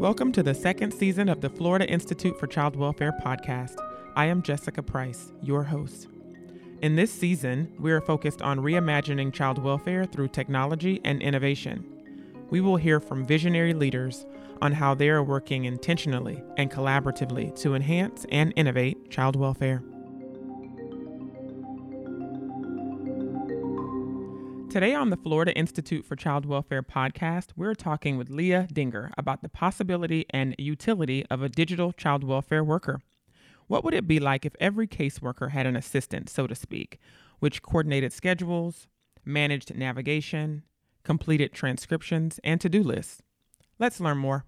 Welcome to the second season of the Florida Institute for Child Welfare podcast. I am Jessica Price, your host. In this season, we are focused on reimagining child welfare through technology and innovation. We will hear from visionary leaders on how they are working intentionally and collaboratively to enhance and innovate child welfare. Today on the Florida Institute for Child Welfare podcast, we're talking with Leah Dinger about the possibility and utility of a digital child welfare worker. What would it be like if every caseworker had an assistant, so to speak, which coordinated schedules, managed navigation, completed transcriptions, and to do lists? Let's learn more.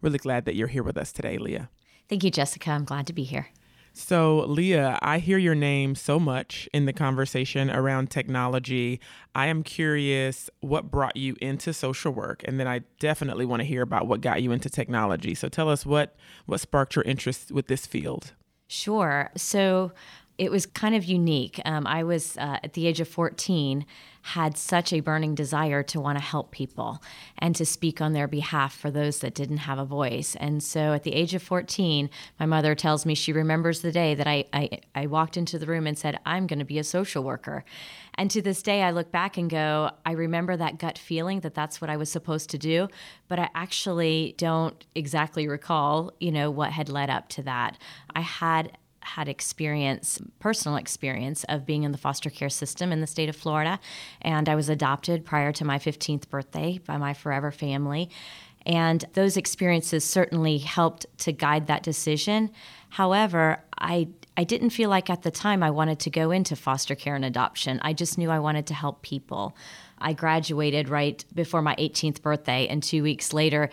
Really glad that you're here with us today, Leah. Thank you, Jessica. I'm glad to be here. So, Leah, I hear your name so much in the conversation around technology. I am curious what brought you into social work, and then I definitely want to hear about what got you into technology. So, tell us what what sparked your interest with this field. Sure. So, it was kind of unique. Um, I was uh, at the age of 14, had such a burning desire to want to help people and to speak on their behalf for those that didn't have a voice. And so at the age of 14, my mother tells me she remembers the day that I, I, I walked into the room and said, I'm going to be a social worker. And to this day, I look back and go, I remember that gut feeling that that's what I was supposed to do, but I actually don't exactly recall, you know, what had led up to that. I had had experience, personal experience of being in the foster care system in the state of Florida. And I was adopted prior to my 15th birthday by my forever family. And those experiences certainly helped to guide that decision. However, I I didn't feel like at the time I wanted to go into foster care and adoption. I just knew I wanted to help people. I graduated right before my 18th birthday, and two weeks later,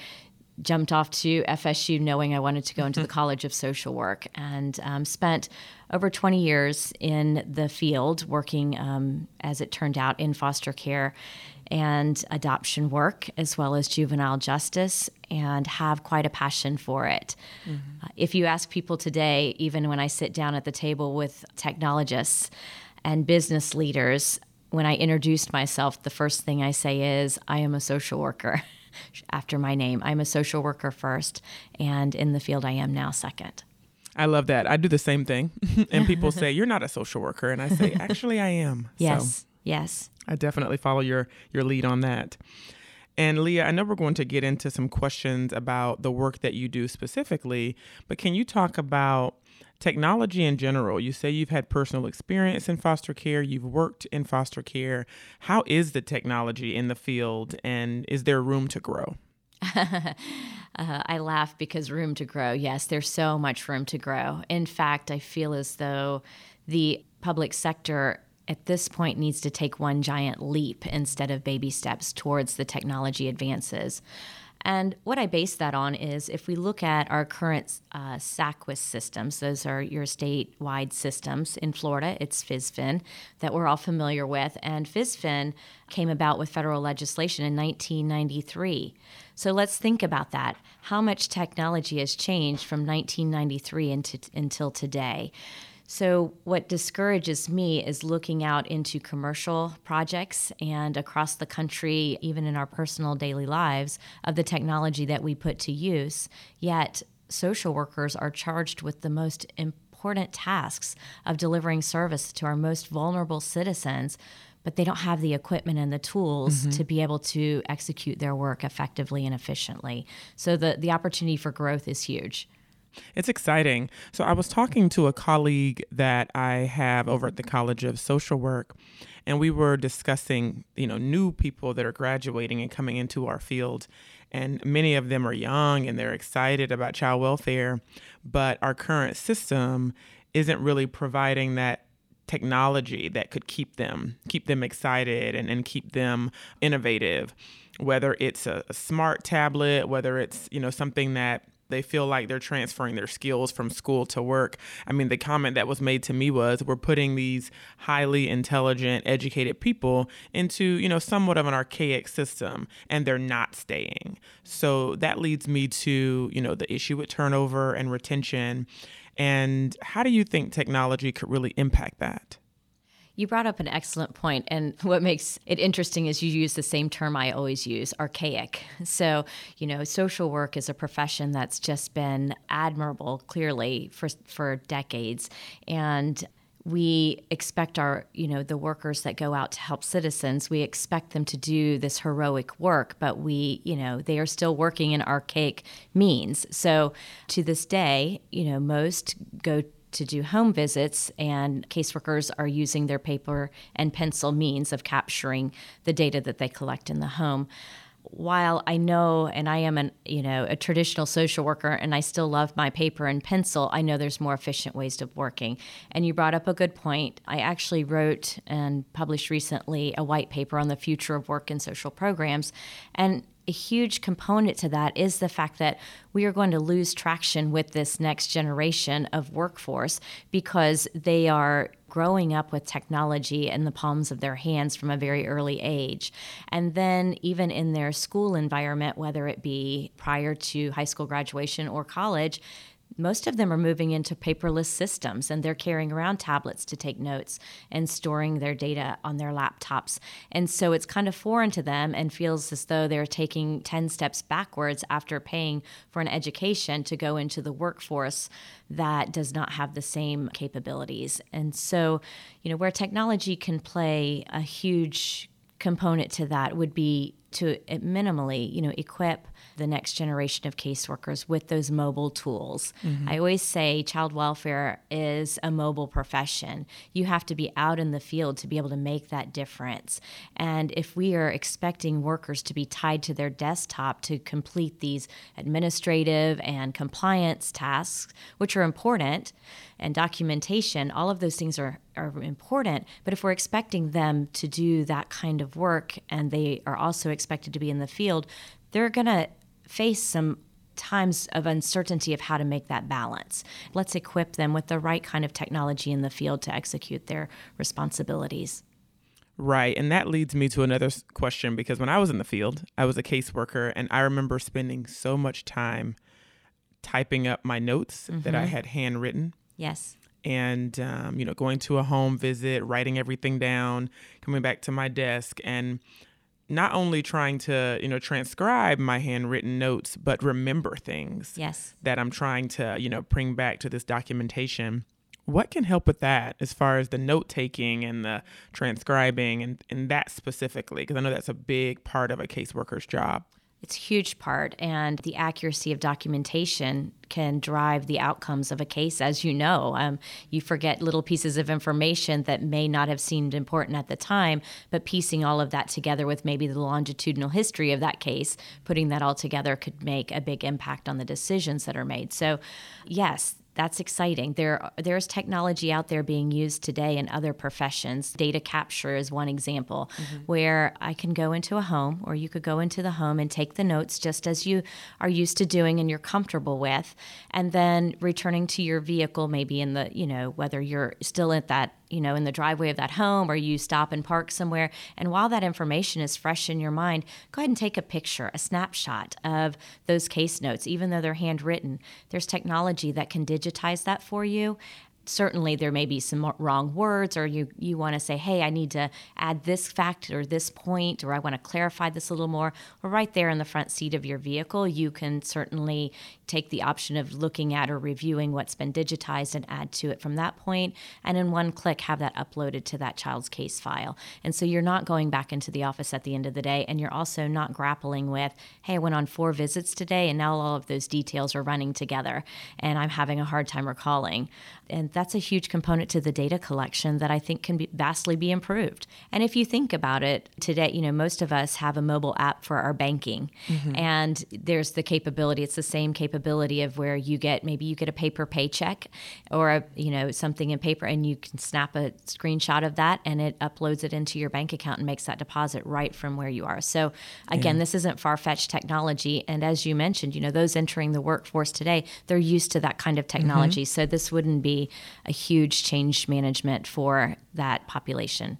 jumped off to FSU knowing I wanted to go into the College of Social Work and um, spent over 20 years in the field working, um, as it turned out, in foster care and adoption work, as well as juvenile justice, and have quite a passion for it. Mm-hmm. Uh, if you ask people today, even when I sit down at the table with technologists and business leaders, when I introduced myself, the first thing I say is, I am a social worker. after my name. I'm a social worker first, and in the field I am now second. I love that. I do the same thing. and people say, You're not a social worker. And I say, Actually, I am. Yes. So yes. I definitely follow your, your lead on that. And Leah, I know we're going to get into some questions about the work that you do specifically, but can you talk about technology in general. You say you've had personal experience in foster care, you've worked in foster care. How is the technology in the field, and is there room to grow? uh, I laugh because room to grow. Yes, there's so much room to grow. In fact, I feel as though the public sector at this point needs to take one giant leap instead of baby steps towards the technology advances. And what I base that on is if we look at our current uh, SACWIS systems, those are your statewide systems. In Florida, it's FSFN that we're all familiar with. And FSFN came about with federal legislation in 1993. So let's think about that. How much technology has changed from 1993 into, until today? So, what discourages me is looking out into commercial projects and across the country, even in our personal daily lives, of the technology that we put to use. Yet, social workers are charged with the most important tasks of delivering service to our most vulnerable citizens but they don't have the equipment and the tools mm-hmm. to be able to execute their work effectively and efficiently. So the the opportunity for growth is huge. It's exciting. So, I was talking to a colleague that I have over at the College of Social Work, and we were discussing, you know, new people that are graduating and coming into our field. And many of them are young and they're excited about child welfare, but our current system isn't really providing that technology that could keep them keep them excited and, and keep them innovative whether it's a, a smart tablet whether it's you know something that they feel like they're transferring their skills from school to work. I mean, the comment that was made to me was we're putting these highly intelligent, educated people into, you know, somewhat of an archaic system and they're not staying. So that leads me to, you know, the issue with turnover and retention. And how do you think technology could really impact that? You brought up an excellent point, and what makes it interesting is you use the same term I always use archaic. So, you know, social work is a profession that's just been admirable, clearly, for, for decades. And we expect our you know the workers that go out to help citizens we expect them to do this heroic work but we you know they are still working in archaic means so to this day you know most go to do home visits, and caseworkers are using their paper and pencil means of capturing the data that they collect in the home. While I know, and I am an you know a traditional social worker, and I still love my paper and pencil, I know there's more efficient ways of working. And you brought up a good point. I actually wrote and published recently a white paper on the future of work in social programs, and a huge component to that is the fact that we are going to lose traction with this next generation of workforce because they are growing up with technology in the palms of their hands from a very early age. And then, even in their school environment, whether it be prior to high school graduation or college, most of them are moving into paperless systems and they're carrying around tablets to take notes and storing their data on their laptops. And so it's kind of foreign to them and feels as though they're taking 10 steps backwards after paying for an education to go into the workforce that does not have the same capabilities. And so, you know, where technology can play a huge component to that would be to minimally, you know, equip the next generation of caseworkers with those mobile tools. Mm-hmm. I always say child welfare is a mobile profession. You have to be out in the field to be able to make that difference. And if we are expecting workers to be tied to their desktop to complete these administrative and compliance tasks, which are important, and documentation, all of those things are, are important. But if we're expecting them to do that kind of work and they are also expected to be in the field, they're going to face some times of uncertainty of how to make that balance. Let's equip them with the right kind of technology in the field to execute their responsibilities. Right. And that leads me to another question because when I was in the field, I was a caseworker and I remember spending so much time typing up my notes mm-hmm. that I mm-hmm. had handwritten. Yes. And, um, you know, going to a home visit, writing everything down, coming back to my desk. And not only trying to, you know, transcribe my handwritten notes, but remember things yes. that I'm trying to, you know, bring back to this documentation. What can help with that as far as the note taking and the transcribing and, and that specifically? Because I know that's a big part of a caseworker's job. It's a huge part, and the accuracy of documentation can drive the outcomes of a case, as you know. Um, you forget little pieces of information that may not have seemed important at the time, but piecing all of that together with maybe the longitudinal history of that case, putting that all together could make a big impact on the decisions that are made. So, yes, that's exciting. There, there's technology out there being used today in other professions. Data capture is one example mm-hmm. where I can go into a home, or you could go into the home and take the notes just as you are used to doing and you're comfortable with, and then returning to your vehicle, maybe in the, you know, whether you're still at that you know, in the driveway of that home or you stop and park somewhere. And while that information is fresh in your mind, go ahead and take a picture, a snapshot of those case notes, even though they're handwritten. There's technology that can digitize that for you certainly there may be some wrong words or you you want to say hey i need to add this fact or this point or i want to clarify this a little more well right there in the front seat of your vehicle you can certainly take the option of looking at or reviewing what's been digitized and add to it from that point and in one click have that uploaded to that child's case file and so you're not going back into the office at the end of the day and you're also not grappling with hey i went on four visits today and now all of those details are running together and i'm having a hard time recalling and that's a huge component to the data collection that I think can be vastly be improved. And if you think about it today, you know, most of us have a mobile app for our banking, mm-hmm. and there's the capability. It's the same capability of where you get maybe you get a paper paycheck or a you know something in paper, and you can snap a screenshot of that, and it uploads it into your bank account and makes that deposit right from where you are. So again, yeah. this isn't far fetched technology, and as you mentioned, you know, those entering the workforce today, they're used to that kind of technology. Mm-hmm. So this wouldn't be a huge change management for that population.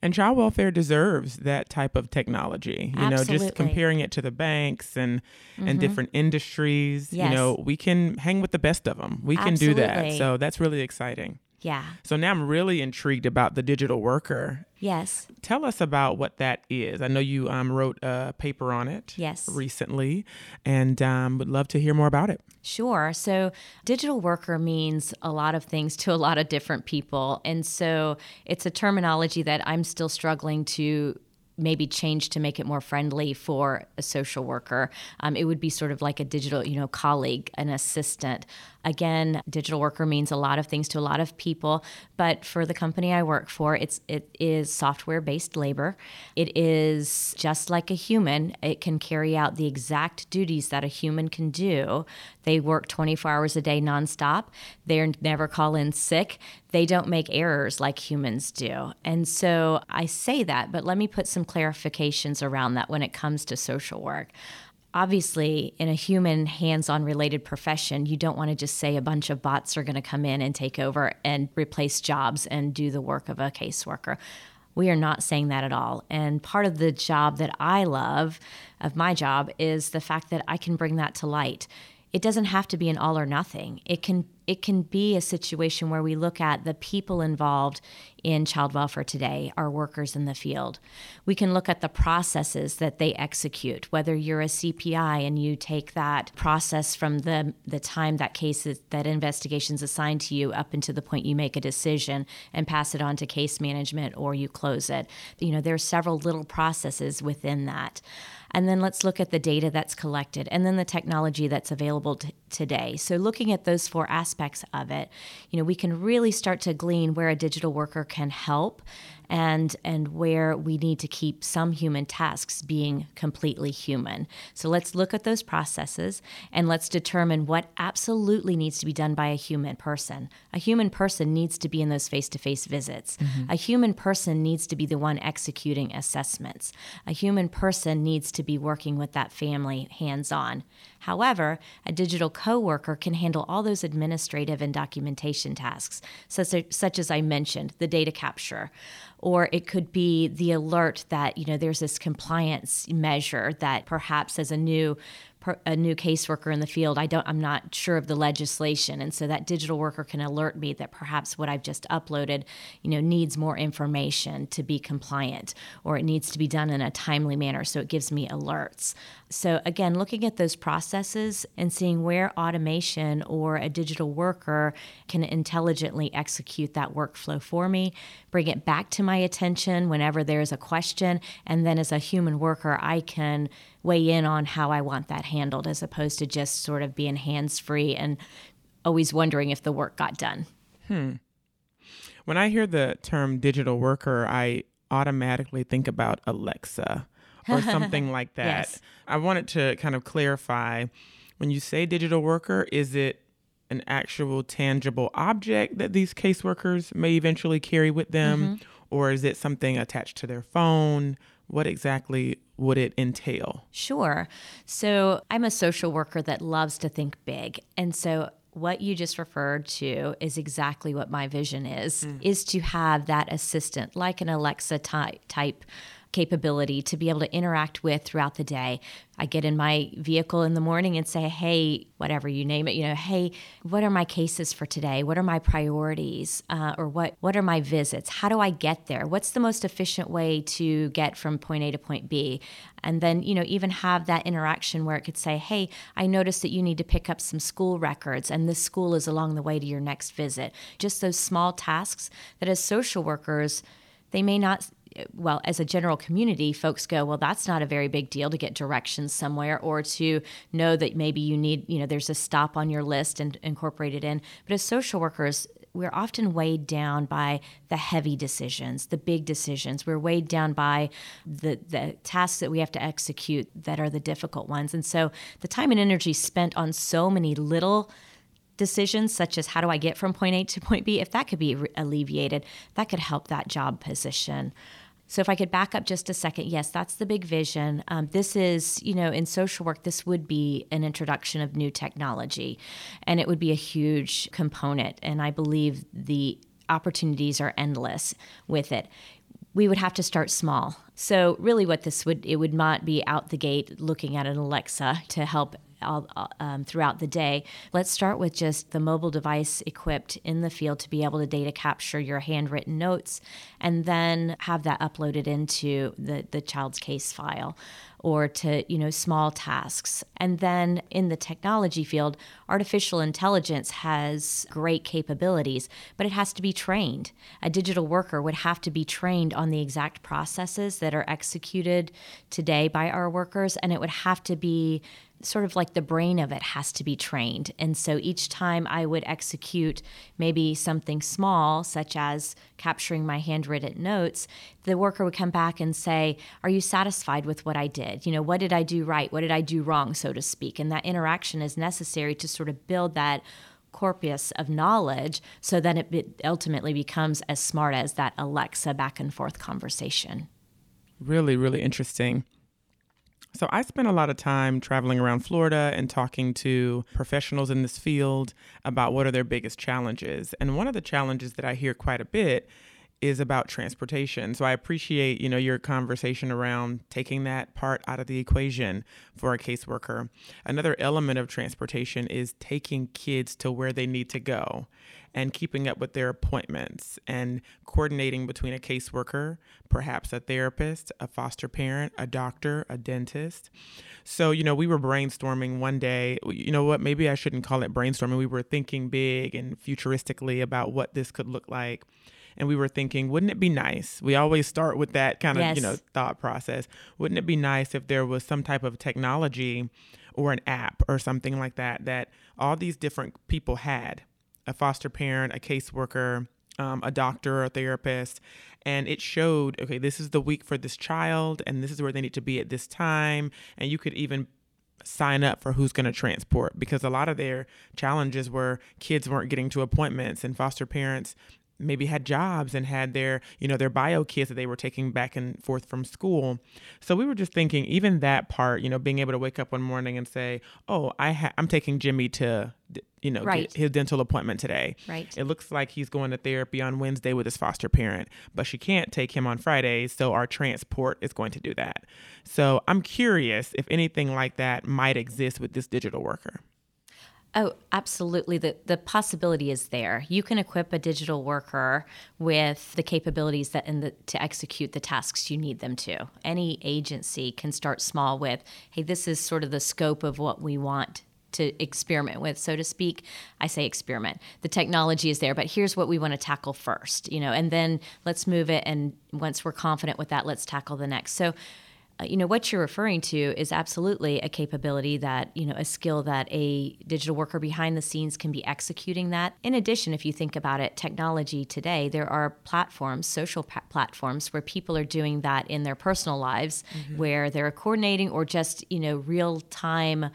And child welfare deserves that type of technology. You Absolutely. know, just comparing it to the banks and mm-hmm. and different industries. Yes. You know, we can hang with the best of them. We Absolutely. can do that. So that's really exciting. Yeah. So now I'm really intrigued about the digital worker. Yes. Tell us about what that is. I know you um, wrote a paper on it Yes. recently and um, would love to hear more about it. Sure. So, digital worker means a lot of things to a lot of different people. And so, it's a terminology that I'm still struggling to maybe change to make it more friendly for a social worker. Um, it would be sort of like a digital, you know, colleague, an assistant. Again, digital worker means a lot of things to a lot of people, but for the company I work for, it's it is software-based labor. It is just like a human. It can carry out the exact duties that a human can do. They work 24 hours a day nonstop. They're never call in sick. They don't make errors like humans do. And so I say that, but let me put some clarifications around that when it comes to social work obviously in a human hands-on related profession you don't want to just say a bunch of bots are going to come in and take over and replace jobs and do the work of a caseworker. We are not saying that at all. And part of the job that i love of my job is the fact that i can bring that to light. It doesn't have to be an all or nothing. It can it can be a situation where we look at the people involved in child welfare today, our workers in the field. We can look at the processes that they execute, whether you're a CPI and you take that process from the, the time that case is, that investigation is assigned to you up until the point you make a decision and pass it on to case management or you close it. You know, there are several little processes within that. And then let's look at the data that's collected and then the technology that's available t- today. So, looking at those four aspects of it, you know, we can really start to glean where a digital worker can help and and where we need to keep some human tasks being completely human. So let's look at those processes and let's determine what absolutely needs to be done by a human person. A human person needs to be in those face-to-face visits. Mm-hmm. A human person needs to be the one executing assessments. A human person needs to be working with that family hands-on. However, a digital coworker can handle all those administrative and documentation tasks, such, such as I mentioned, the data capture or it could be the alert that you know there's this compliance measure that perhaps as a new a new caseworker in the field, I don't, I'm not sure of the legislation, and so that digital worker can alert me that perhaps what I've just uploaded, you know, needs more information to be compliant, or it needs to be done in a timely manner. So it gives me alerts. So again, looking at those processes and seeing where automation or a digital worker can intelligently execute that workflow for me, bring it back to my attention whenever there's a question, and then as a human worker, I can weigh in on how I want that handled as opposed to just sort of being hands free and always wondering if the work got done. Hmm. When I hear the term digital worker, I automatically think about Alexa or something like that. Yes. I wanted to kind of clarify when you say digital worker, is it an actual tangible object that these caseworkers may eventually carry with them? Mm-hmm. Or is it something attached to their phone? What exactly would it entail? Sure. So I'm a social worker that loves to think big. And so what you just referred to is exactly what my vision is mm. is to have that assistant like an Alexa type type capability to be able to interact with throughout the day. I get in my vehicle in the morning and say, hey, whatever you name it, you know, hey, what are my cases for today? What are my priorities? Uh, or what, what are my visits? How do I get there? What's the most efficient way to get from point A to point B? And then, you know, even have that interaction where it could say, hey, I noticed that you need to pick up some school records and this school is along the way to your next visit. Just those small tasks that as social workers, they may not well, as a general community, folks go, well, that's not a very big deal to get directions somewhere or to know that maybe you need, you know, there's a stop on your list and incorporate it in. But as social workers, we're often weighed down by the heavy decisions, the big decisions. We're weighed down by the, the tasks that we have to execute that are the difficult ones. And so the time and energy spent on so many little decisions, such as how do I get from point A to point B, if that could be alleviated, that could help that job position. So if I could back up just a second, yes, that's the big vision. Um, this is, you know, in social work, this would be an introduction of new technology, and it would be a huge component. And I believe the opportunities are endless with it. We would have to start small. So really, what this would it would not be out the gate looking at an Alexa to help all, um, throughout the day. Let's start with just the mobile device equipped in the field to be able to data capture your handwritten notes and then have that uploaded into the, the child's case file or to you know small tasks and then in the technology field artificial intelligence has great capabilities but it has to be trained a digital worker would have to be trained on the exact processes that are executed today by our workers and it would have to be sort of like the brain of it has to be trained. And so each time I would execute maybe something small, such as capturing my handwritten notes, the worker would come back and say, Are you satisfied with what I did? You know, what did I do right? What did I do wrong, so to speak? And that interaction is necessary to sort of build that corpus of knowledge so that it ultimately becomes as smart as that Alexa back and forth conversation. Really, really interesting. So I spent a lot of time traveling around Florida and talking to professionals in this field about what are their biggest challenges. And one of the challenges that I hear quite a bit is about transportation. So I appreciate, you know, your conversation around taking that part out of the equation for a caseworker. Another element of transportation is taking kids to where they need to go and keeping up with their appointments and coordinating between a caseworker, perhaps a therapist, a foster parent, a doctor, a dentist. So, you know, we were brainstorming one day. You know what? Maybe I shouldn't call it brainstorming. We were thinking big and futuristically about what this could look like and we were thinking, wouldn't it be nice? We always start with that kind of, yes. you know, thought process. Wouldn't it be nice if there was some type of technology or an app or something like that that all these different people had a foster parent, a caseworker, um, a doctor, a therapist, and it showed okay, this is the week for this child, and this is where they need to be at this time. And you could even sign up for who's going to transport because a lot of their challenges were kids weren't getting to appointments and foster parents maybe had jobs and had their you know their bio kids that they were taking back and forth from school. So we were just thinking even that part you know being able to wake up one morning and say oh i ha- i'm taking jimmy to you know right. his dental appointment today. Right. It looks like he's going to therapy on wednesday with his foster parent but she can't take him on fridays so our transport is going to do that. So i'm curious if anything like that might exist with this digital worker Oh, absolutely. The the possibility is there. You can equip a digital worker with the capabilities that in the to execute the tasks you need them to. Any agency can start small with, hey, this is sort of the scope of what we want to experiment with, so to speak. I say experiment. The technology is there, but here's what we want to tackle first, you know, and then let's move it and once we're confident with that, let's tackle the next. So you know what you're referring to is absolutely a capability that you know a skill that a digital worker behind the scenes can be executing that in addition if you think about it technology today there are platforms social pa- platforms where people are doing that in their personal lives mm-hmm. where they're coordinating or just you know real time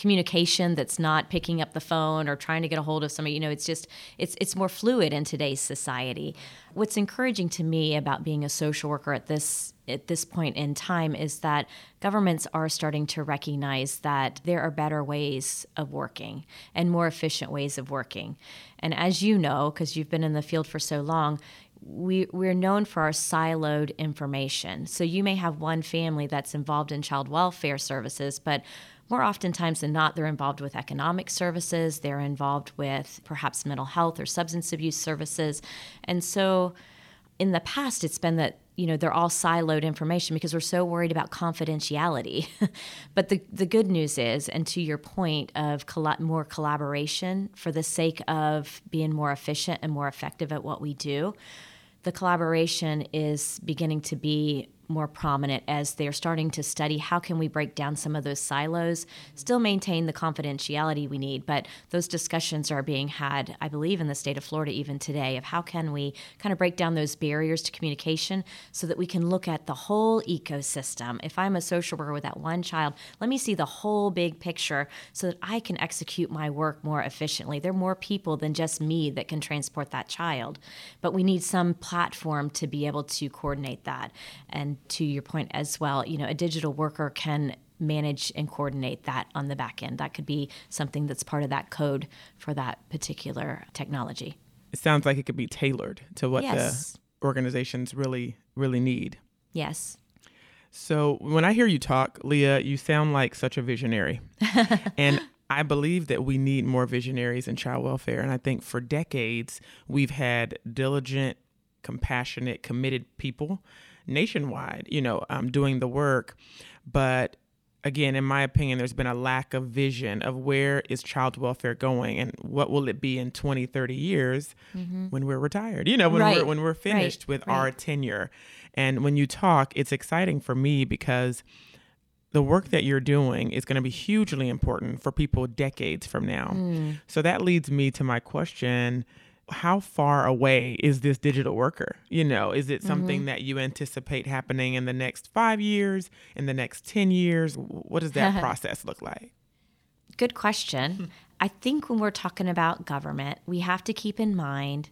communication that's not picking up the phone or trying to get a hold of somebody you know it's just it's it's more fluid in today's society what's encouraging to me about being a social worker at this at this point in time is that governments are starting to recognize that there are better ways of working and more efficient ways of working and as you know because you've been in the field for so long we, we're known for our siloed information. So you may have one family that's involved in child welfare services, but more oftentimes than not, they're involved with economic services, they're involved with perhaps mental health or substance abuse services. And so in the past, it's been that you know they're all siloed information because we're so worried about confidentiality but the, the good news is and to your point of more collaboration for the sake of being more efficient and more effective at what we do the collaboration is beginning to be more prominent as they're starting to study how can we break down some of those silos still maintain the confidentiality we need. But those discussions are being had i believe in the state of florida even today of how can we kind of break down those barriers to communication so that we can look at the whole ecosystem. If i'm a social worker with that one child let me see the whole big picture so that i can execute my work more efficiently. There are more people than just me that can transport that child. But we need some platform to be able to coordinate that. And to your point as well, you know, a digital worker can manage and coordinate that on the back end. That could be something that's part of that code for that particular technology. It sounds like it could be tailored to what yes. the organizations really really need. Yes. So when I hear you talk, Leah, you sound like such a visionary. and I believe that we need more visionaries in child welfare. And I think for decades, we've had diligent, compassionate, committed people nationwide, you know, um, doing the work. But again, in my opinion, there's been a lack of vision of where is child welfare going and what will it be in 20, 30 years mm-hmm. when we're retired, you know, when, right. we're, when we're finished right. with right. our tenure. And when you talk, it's exciting for me because the work that you're doing is going to be hugely important for people decades from now. Mm. So that leads me to my question how far away is this digital worker? You know, is it something mm-hmm. that you anticipate happening in the next five years, in the next 10 years? What does that process look like? Good question. I think when we're talking about government, we have to keep in mind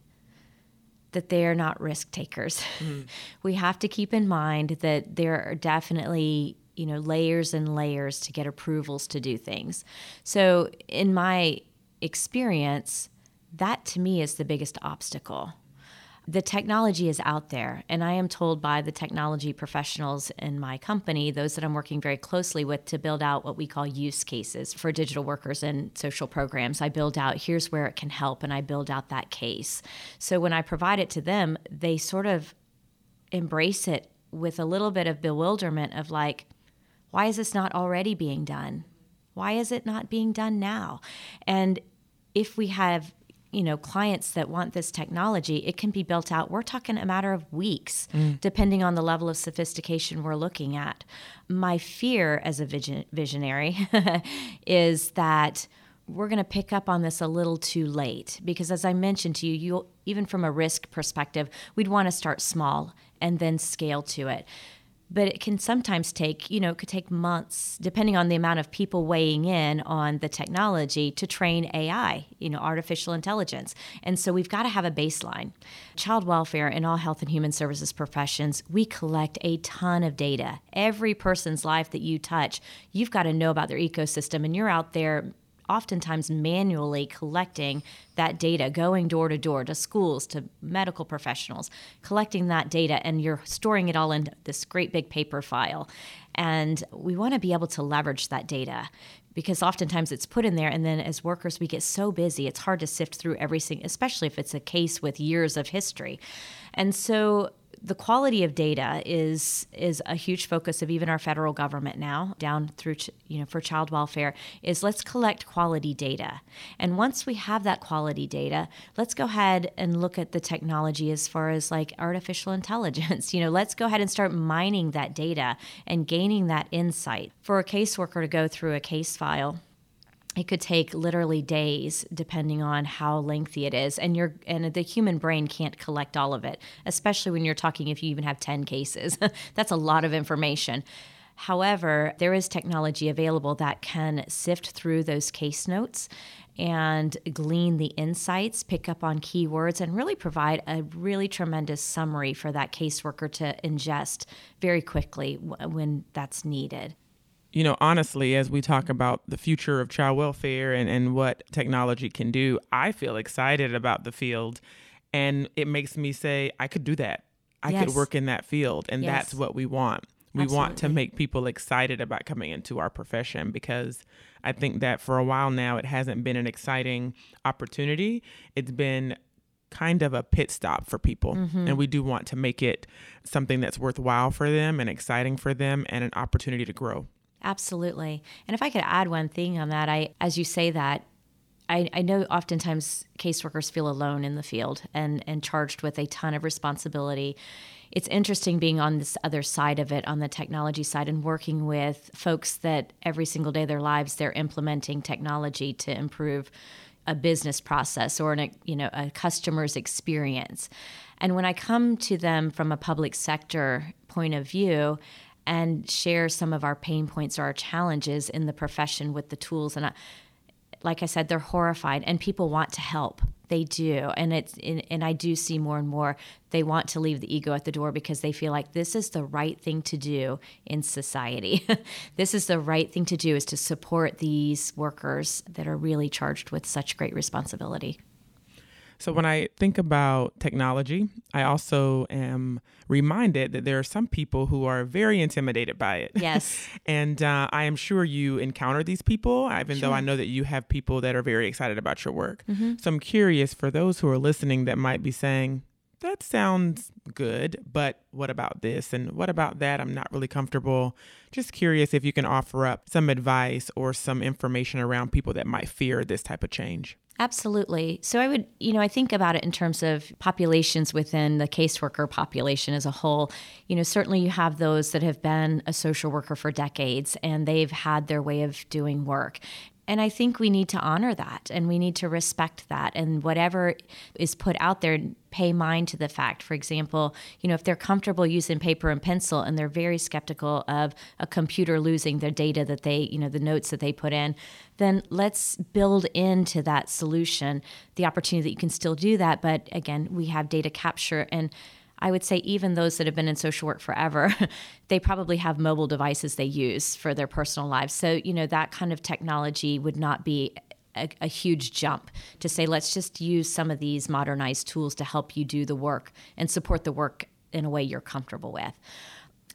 that they are not risk takers. Mm. we have to keep in mind that there are definitely you know layers and layers to get approvals to do things. So in my experience, that to me is the biggest obstacle. The technology is out there, and I am told by the technology professionals in my company, those that I'm working very closely with, to build out what we call use cases for digital workers and social programs. I build out here's where it can help, and I build out that case. So when I provide it to them, they sort of embrace it with a little bit of bewilderment of like, why is this not already being done? Why is it not being done now? And if we have you know clients that want this technology it can be built out. We're talking a matter of weeks mm. depending on the level of sophistication we're looking at. My fear as a vision, visionary is that we're going to pick up on this a little too late because as i mentioned to you you even from a risk perspective we'd want to start small and then scale to it but it can sometimes take, you know, it could take months, depending on the amount of people weighing in on the technology to train AI, you know, artificial intelligence. And so we've got to have a baseline. Child welfare and all health and human services professions, we collect a ton of data. Every person's life that you touch, you've got to know about their ecosystem, and you're out there oftentimes manually collecting that data, going door to door to schools, to medical professionals, collecting that data, and you're storing it all in this great big paper file. And we want to be able to leverage that data because oftentimes it's put in there and then as workers we get so busy it's hard to sift through everything especially if it's a case with years of history and so the quality of data is is a huge focus of even our federal government now down through you know for child welfare is let's collect quality data. And once we have that quality data let's go ahead and look at the technology as far as like artificial intelligence. You know let's go ahead and start mining that data and gaining that insight. For a caseworker to go through a case file it could take literally days depending on how lengthy it is. And you and the human brain can't collect all of it especially when you're talking if you even have 10 cases. That's a lot of information. However there is technology available that can sift through those case notes and glean the insights pick up on keywords and really provide a really tremendous summary for that caseworker to ingest very quickly when that's needed you know, honestly, as we talk about the future of child welfare and, and what technology can do, I feel excited about the field. And it makes me say, I could do that. I yes. could work in that field. And yes. that's what we want. We Absolutely. want to make people excited about coming into our profession because I think that for a while now, it hasn't been an exciting opportunity. It's been kind of a pit stop for people. Mm-hmm. And we do want to make it something that's worthwhile for them and exciting for them and an opportunity to grow. Absolutely. And if I could add one thing on that, I as you say that, I, I know oftentimes caseworkers feel alone in the field and, and charged with a ton of responsibility. It's interesting being on this other side of it, on the technology side, and working with folks that every single day of their lives they're implementing technology to improve a business process or an, you know a customer's experience. And when I come to them from a public sector point of view, and share some of our pain points or our challenges in the profession with the tools. And I, like I said, they're horrified, and people want to help. They do, and it's and I do see more and more they want to leave the ego at the door because they feel like this is the right thing to do in society. this is the right thing to do is to support these workers that are really charged with such great responsibility. So when I think about technology, I also am reminded that there are some people who are very intimidated by it. Yes. and uh, I am sure you encounter these people, even Sure. though I know that you have people that are very excited about your work. Mm-hmm. So I'm curious for those who are listening that might be saying, that sounds good, but what about this? And what about that? I'm not really comfortable. Just curious if you can offer up some advice or some information around people that might fear this type of change. Absolutely. So I would, you know, I think about it in terms of populations within the caseworker population as a whole. You know, certainly you have those that have been a social worker for decades and they've had their way of doing work. And I think we need to honor that and we need to respect that. And whatever is put out there, pay mind to the fact. For example, you know, if they're comfortable using paper and pencil and they're very skeptical of a computer losing their data that they, you know, the notes that they put in, then let's build into that solution the opportunity that you can still do that. But again, we have data capture and I would say even those that have been in social work forever, they probably have mobile devices they use for their personal lives. So, you know, that kind of technology would not be a, a, huge jump to say, let's just use some of these modernized tools to help you do the work and support the work in a way you're comfortable with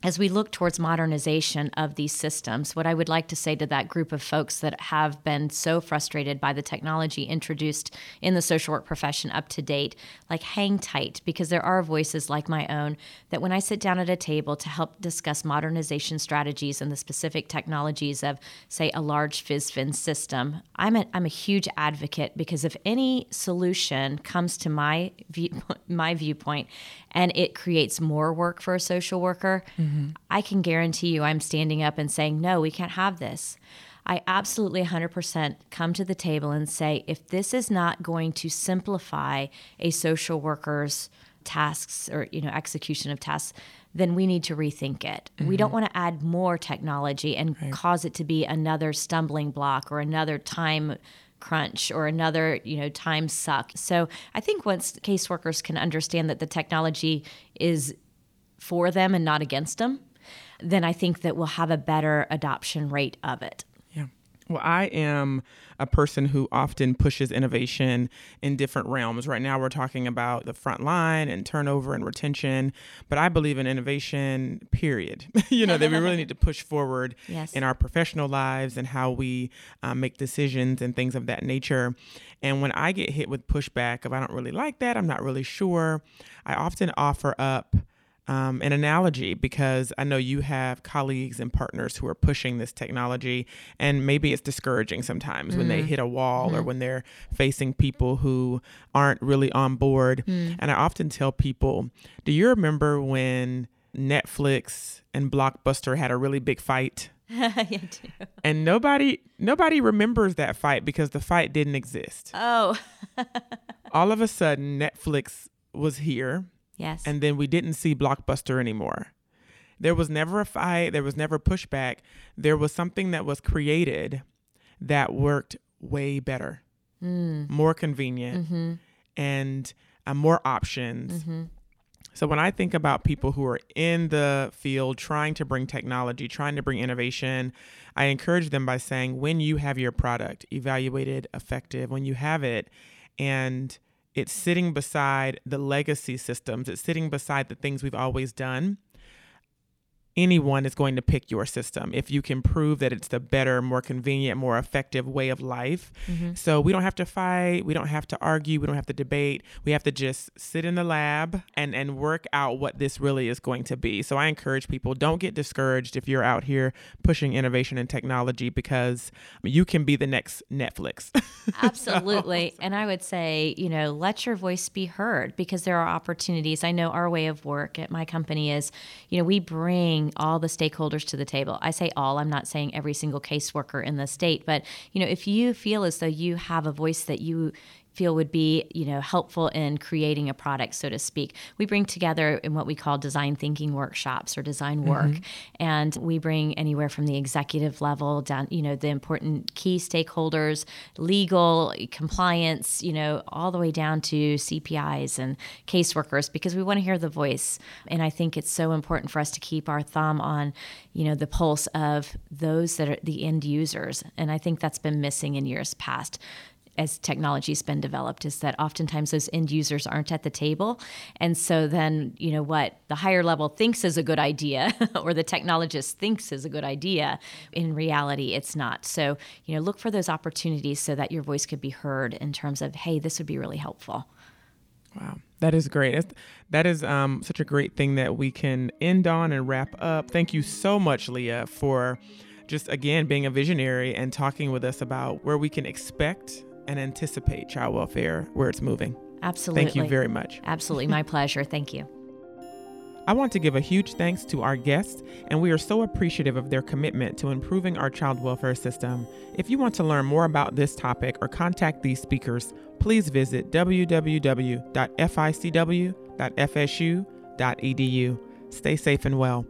as we look towards modernization of these systems, what I would like to say to that group of folks that have been so frustrated by the technology introduced in the social work profession up to date, like hang tight, because there are voices like my own that when I sit down at a table to help discuss modernization strategies and the specific technologies of, say, a large FSFN system, I'm a, I'm a huge advocate because if any solution comes to my view, my viewpoint and it creates more work for a social worker, mm-hmm. I can guarantee you I'm standing up and saying, no, we can't have this. I absolutely 100% come to the table and say, if this is not going to simplify a social worker's tasks or you know execution of tasks then we need to rethink it. Mm-hmm. We don't want to add more technology and right. cause it to be another stumbling block or another time crunch or another you know time suck. So i think once caseworkers can understand that the technology is for them and not against them then i think that we'll have a better adoption rate of it well i am a person who often pushes innovation in different realms. Right now, we're talking about the front line and turnover and retention, but I believe in innovation, period. you know, that we really need to push forward yes. in our professional lives and how we um, make decisions and things of that nature. And when I get hit with pushback, if I don't really like that, I'm not really sure, I often offer up um, an analogy because I know you have colleagues and partners who are pushing this technology, and maybe it's discouraging sometimes mm. when they mm-hmm. hit a wall mm. or when they're facing people who aren't really on board. Mm. And I often tell people, do you remember when Netflix and Blockbuster had a really big fight? yeah, and nobody nobody remembers that fight because the fight didn't exist. Oh. All of a sudden Netflix was here Yes. And then we didn't see Blockbuster anymore. There was never a fight, there was never pushback. There was something that was created that worked way better, mm. more convenient, mm-hmm. and uh, more options. Mm-hmm. So when I think about people who are in the field trying to bring technology, trying to bring innovation, I encourage them by saying when you have your product evaluated effective, when you have it and it's sitting beside the legacy systems, it's sitting beside the things we've always done anyone is going to pick your system if you can prove that it's the better, more convenient, more effective way of life. Mm-hmm. So we don't have to fight, we don't have to argue, we don't have to debate. We have to just sit in the lab and and work out what this really is going to be. So I encourage people don't get discouraged if you're out here pushing innovation and technology because you can be the next Netflix. Absolutely. so. And I would say, you know, let your voice be heard because there are opportunities. I know our way of work at my company is, you know, we bring bring all the stakeholders to the table. I say all, I'm not saying every single caseworker in the state, but you know, if you feel as though you have a voice that you feel would be you know helpful in creating a product so to speak. We bring together in what we call design thinking workshops or design work mm-hmm. and we bring anywhere from the executive level down you know the important key stakeholders legal compliance you know all the way down to cpis and caseworkers because we want to hear the voice. And i think it's so important for us to keep our thumb on you know the pulse of those that are the end users. And i think that's been missing in years past as technology's been developed is that oftentimes those end users aren't at the table and so then you know what the higher level thinks is a good idea or the technologist thinks is a good idea in reality it's not so you know look for those opportunities so that your voice could be heard in terms of hey this would be really helpful Wow, that is great. That is um, such a great thing that we can end on and wrap up. Thank you so much, Leah, for just again being a visionary and talking with us about where we can expect and anticipate child welfare, where it's moving. Absolutely. Thank you very much. Absolutely. My pleasure. Thank you. I want to give a huge thanks to our guests, and we are so appreciative of their commitment to improving our child welfare system. If you want to learn more about this topic or contact these speakers, please visit www.ficw.fsu.edu. Stay safe and well.